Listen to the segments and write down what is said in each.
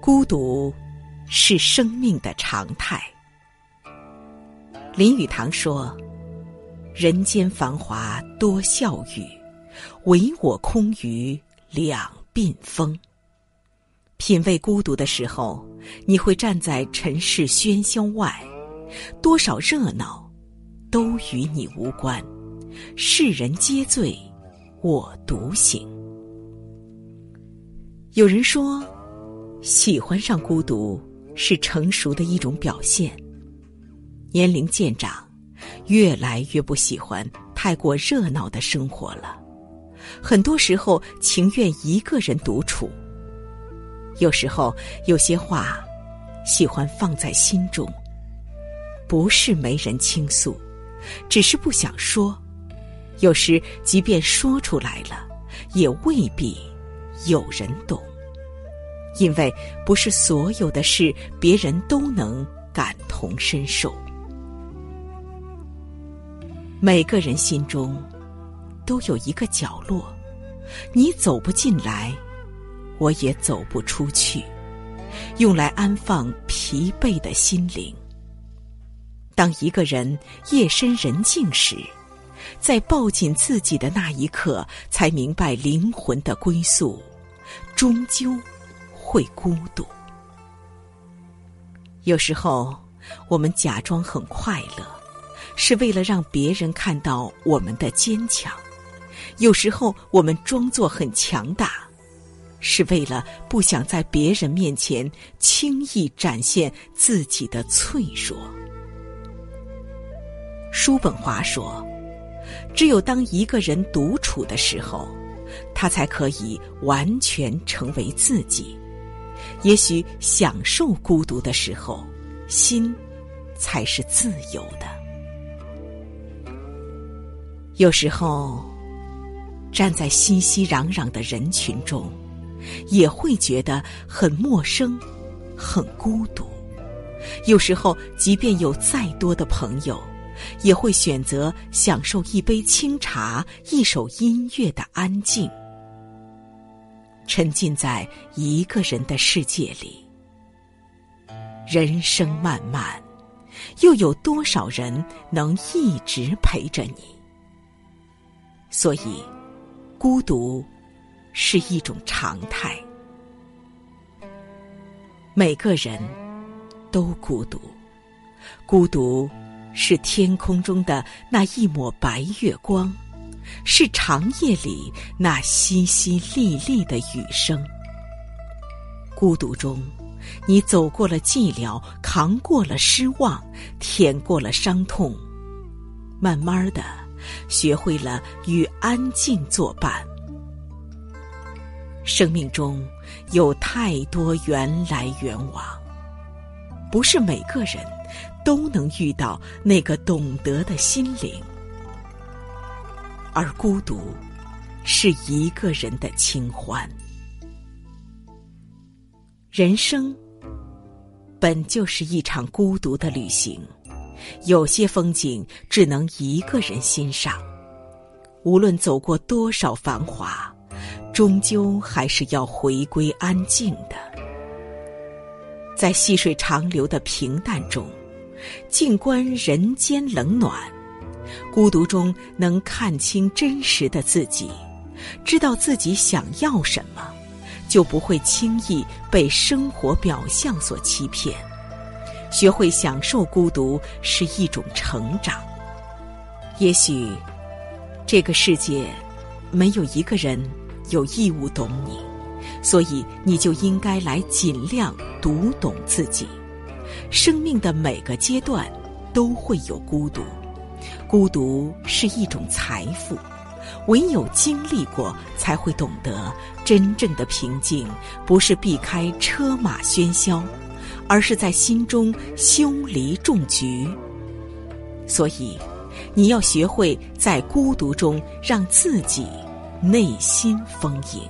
孤独是生命的常态。林语堂说：“人间繁华多笑语，唯我空余两鬓风。”品味孤独的时候，你会站在尘世喧嚣外，多少热闹都与你无关，世人皆醉，我独醒。有人说，喜欢上孤独是成熟的一种表现。年龄渐长，越来越不喜欢太过热闹的生活了，很多时候情愿一个人独处。有时候有些话，喜欢放在心中，不是没人倾诉，只是不想说。有时即便说出来了，也未必有人懂，因为不是所有的事别人都能感同身受。每个人心中都有一个角落，你走不进来。我也走不出去，用来安放疲惫的心灵。当一个人夜深人静时，在抱紧自己的那一刻，才明白灵魂的归宿，终究会孤独。有时候，我们假装很快乐，是为了让别人看到我们的坚强；有时候，我们装作很强大。是为了不想在别人面前轻易展现自己的脆弱。叔本华说：“只有当一个人独处的时候，他才可以完全成为自己。也许享受孤独的时候，心才是自由的。有时候，站在熙熙攘攘的人群中。”也会觉得很陌生，很孤独。有时候，即便有再多的朋友，也会选择享受一杯清茶、一首音乐的安静，沉浸在一个人的世界里。人生漫漫，又有多少人能一直陪着你？所以，孤独。是一种常态，每个人都孤独。孤独是天空中的那一抹白月光，是长夜里那淅淅沥沥的雨声。孤独中，你走过了寂寥，扛过了失望，舔过了伤痛，慢慢的学会了与安静作伴。生命中有太多缘来缘往，不是每个人都能遇到那个懂得的心灵，而孤独是一个人的清欢。人生本就是一场孤独的旅行，有些风景只能一个人欣赏，无论走过多少繁华。终究还是要回归安静的，在细水长流的平淡中，静观人间冷暖；孤独中能看清真实的自己，知道自己想要什么，就不会轻易被生活表象所欺骗。学会享受孤独是一种成长。也许，这个世界没有一个人。有义务懂你，所以你就应该来尽量读懂自己。生命的每个阶段都会有孤独，孤独是一种财富。唯有经历过，才会懂得真正的平静，不是避开车马喧嚣，而是在心中修篱种菊。所以，你要学会在孤独中让自己。内心丰盈。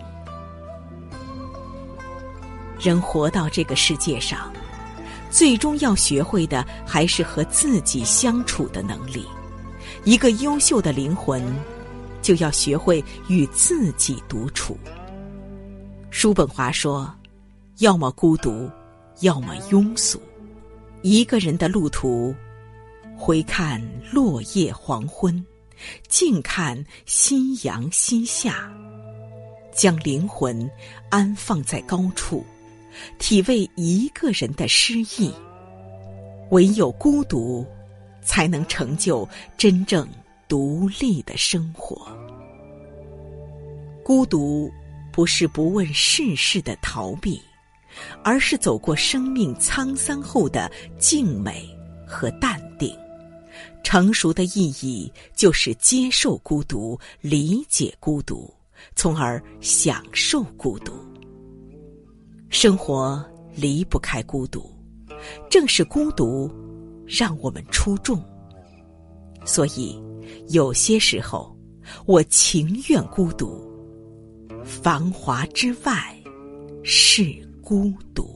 人活到这个世界上，最终要学会的还是和自己相处的能力。一个优秀的灵魂，就要学会与自己独处。叔本华说：“要么孤独，要么庸俗。一个人的路途，回看落叶黄昏，静看夕阳西下。将灵魂安放在高处，体味一个人的诗意。唯有孤独。”才能成就真正独立的生活。孤独不是不问世事的逃避，而是走过生命沧桑后的静美和淡。成熟的意义就是接受孤独，理解孤独，从而享受孤独。生活离不开孤独，正是孤独。让我们出众，所以有些时候，我情愿孤独。繁华之外，是孤独。